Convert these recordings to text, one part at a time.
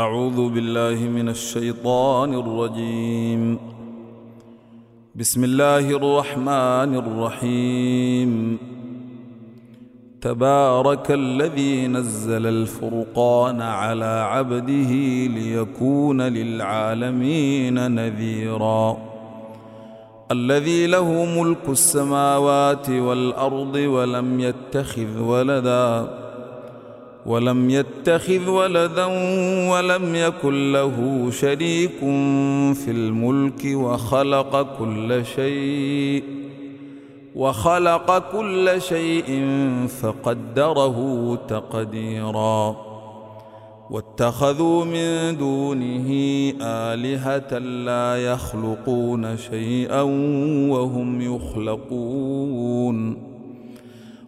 أعوذ بالله من الشيطان الرجيم. بسم الله الرحمن الرحيم. تبارك الذي نزل الفرقان على عبده ليكون للعالمين نذيرا. الذي له ملك السماوات والأرض ولم يتخذ ولداً. ولم يتخذ ولدا ولم يكن له شريك في الملك وخلق كل شيء وخلق كل شيء فقدره تقديرا. واتخذوا من دونه آلهة لا يخلقون شيئا وهم يخلقون.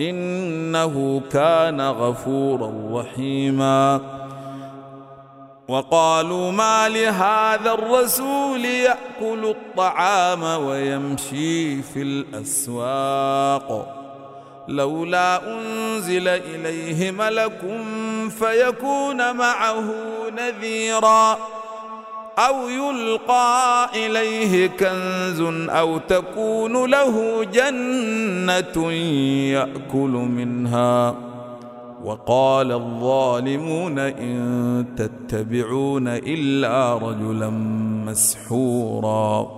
إنه كان غفورا رحيما. وقالوا ما لهذا الرسول يأكل الطعام ويمشي في الأسواق. لولا أنزل إليه ملك فيكون معه نذيرا. أو يلقى إليه كنز أو تكون له جنة يأكل منها. وقال الظالمون إن تتبعون إلا رجلا مسحورا.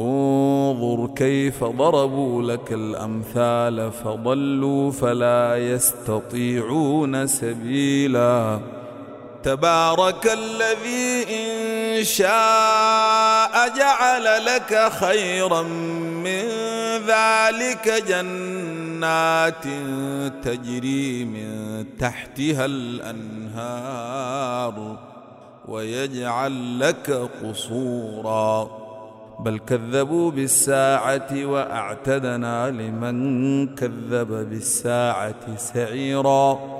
انظر كيف ضربوا لك الأمثال فضلوا فلا يستطيعون سبيلا. تبارك الذي إن شاء جعل لك خيرا من ذلك جنات تجري من تحتها الأنهار ويجعل لك قصورا. بل كذبوا بالساعة وأعتدنا لمن كذب بالساعة سعيراً.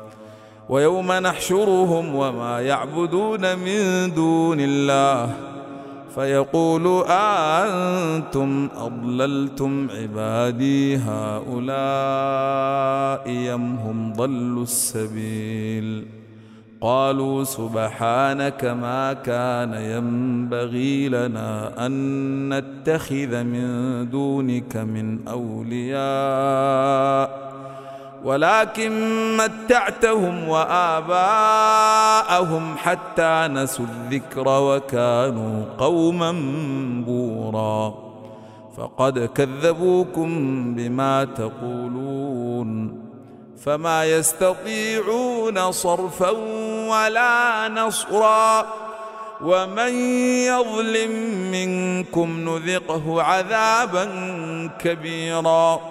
ويوم نحشرهم وما يعبدون من دون الله. فيقول أنتم أضللتم عبادي هؤلاء يم هم ضلوا السبيل؟ قالوا سبحانك ما كان ينبغي لنا أن نتخذ من دونك من أولياء. ولكن متعتهم وآباءهم حتى نسوا الذكر وكانوا قوما بورا. فقد كذبوكم بما تقولون. فما يستطيعون صرفا ولا نصرا. ومن يظلم منكم نذقه عذابا كبيرا.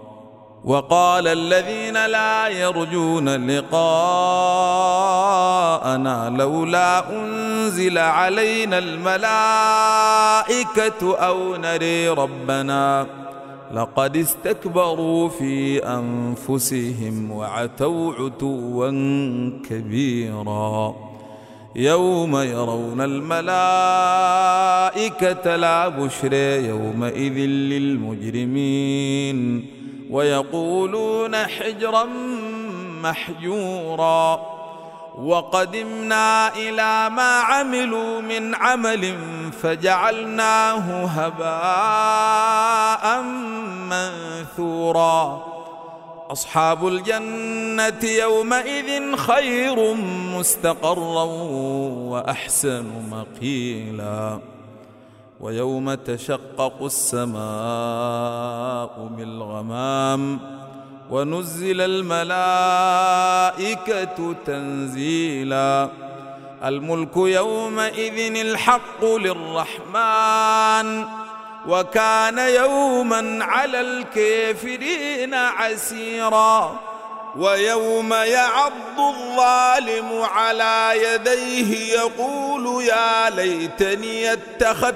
وقال الذين لا يرجون لقاءنا لولا أنزل علينا الملائكة أو نري ربنا لقد استكبروا في أنفسهم وعتوا عتوا كبيرا يوم يرون الملائكة لا بشرى يومئذ للمجرمين ويقولون حجرا محجورا. وقدمنا إلى ما عملوا من عمل فجعلناه هباء منثورا. أصحاب الجنة يومئذ خير مستقرا وأحسن مقيلا. ويوم تشقق السماء بالغمام ونزل الملائكة تنزيلا. الملك يومئذ الحق للرحمن وكان يوما على الكافرين عسيرا. ويوم يعض الظالم على يديه يقول يا ليتني اتخذت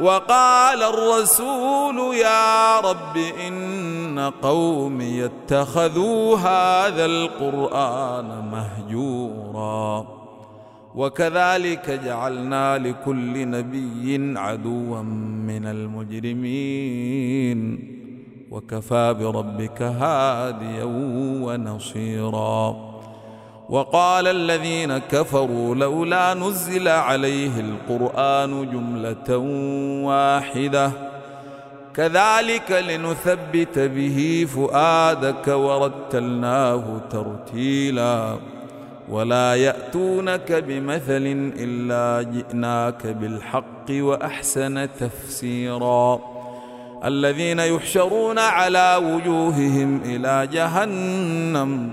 وقال الرسول يا رب إن قومي اتخذوا هذا القرآن مهجورا. وكذلك جعلنا لكل نبي عدوا من المجرمين. وكفى بربك هاديا ونصيرا. وقال الذين كفروا لولا نزل عليه القرآن جملة واحدة. كذلك لنثبت به فؤادك ورتلناه ترتيلا. ولا يأتونك بمثل إلا جئناك بالحق وأحسن تفسيرا. الذين يحشرون على وجوههم إلى جهنم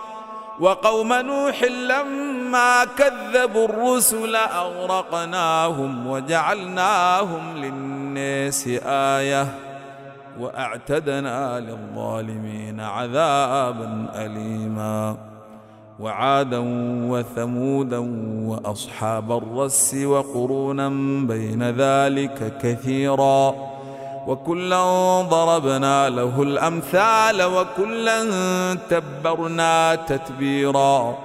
وقوم نوح لما كذبوا الرسل أغرقناهم وجعلناهم للناس آية وأعتدنا للظالمين عذابا أليما وعادا وثمودا وأصحاب الرس وقرونا بين ذلك كثيرا وكلا ضربنا له الأمثال وكلا تبرنا تتبيرا.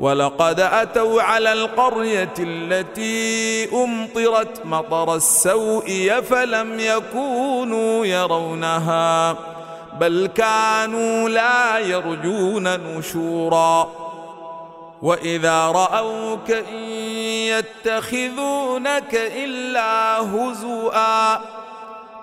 ولقد أتوا على القرية التي أمطرت مطر السوء فلم يكونوا يرونها بل كانوا لا يرجون نشورا. وإذا رأوك إن يتخذونك إلا هزؤا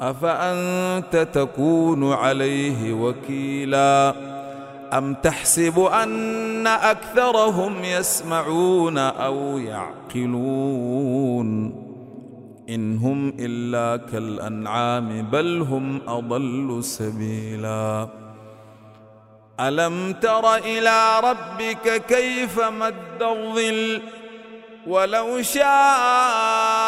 أفأنت تكون عليه وكيلا؟ أم تحسب أن أكثرهم يسمعون أو يعقلون؟ إن هم إلا كالأنعام بل هم أضل سبيلا. ألم تر إلى ربك كيف مد الظل؟ ولو شاء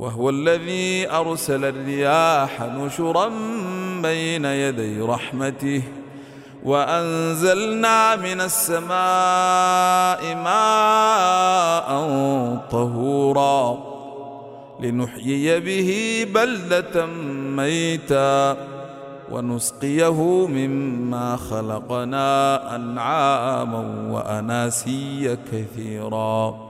وهو الذي أرسل الرياح نشرا بين يدي رحمته وأنزلنا من السماء ماء طهورا لنحيي به بلدة ميتا ونسقيه مما خلقنا انعاما واناسيا كثيرا.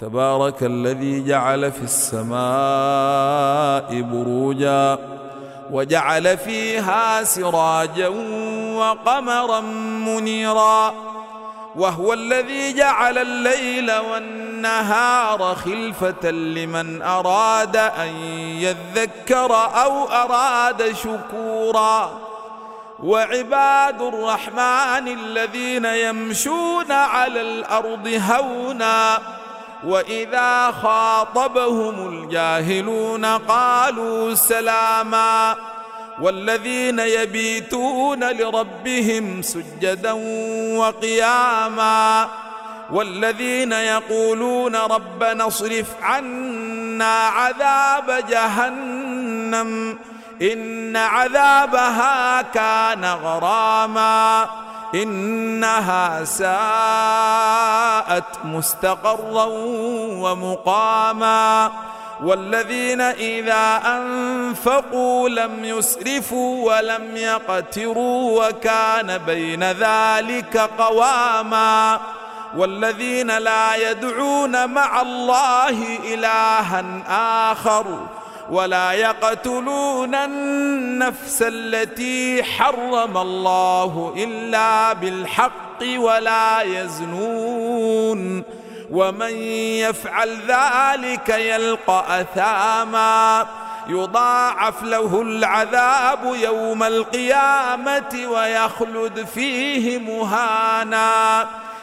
تبارك الذي جعل في السماء بروجا وجعل فيها سراجا وقمرا منيرا وهو الذي جعل الليل والنهار خلفة لمن أراد أن يذكر أو أراد شكورا وعباد الرحمن الذين يمشون على الأرض هونا واذا خاطبهم الجاهلون قالوا سلاما والذين يبيتون لربهم سجدا وقياما والذين يقولون ربنا اصرف عنا عذاب جهنم ان عذابها كان غراما إنها ساءت مستقرا ومقاما والذين إذا أنفقوا لم يسرفوا ولم يقتروا وكان بين ذلك قواما والذين لا يدعون مع الله إلها آخر ولا يقتلون النفس التي حرم الله إلا بالحق ولا يزنون ومن يفعل ذلك يلقى أثاما يضاعف له العذاب يوم القيامة ويخلد فيه مهانا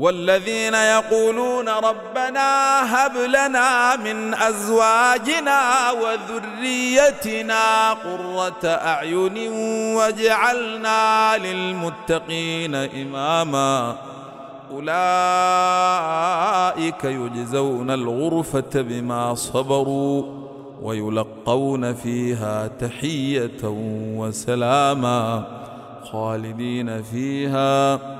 والذين يقولون ربنا هب لنا من أزواجنا وذريتنا قرة أعين واجعلنا للمتقين إماما. أولئك يجزون الغرفة بما صبروا ويلقون فيها تحية وسلاما خالدين فيها.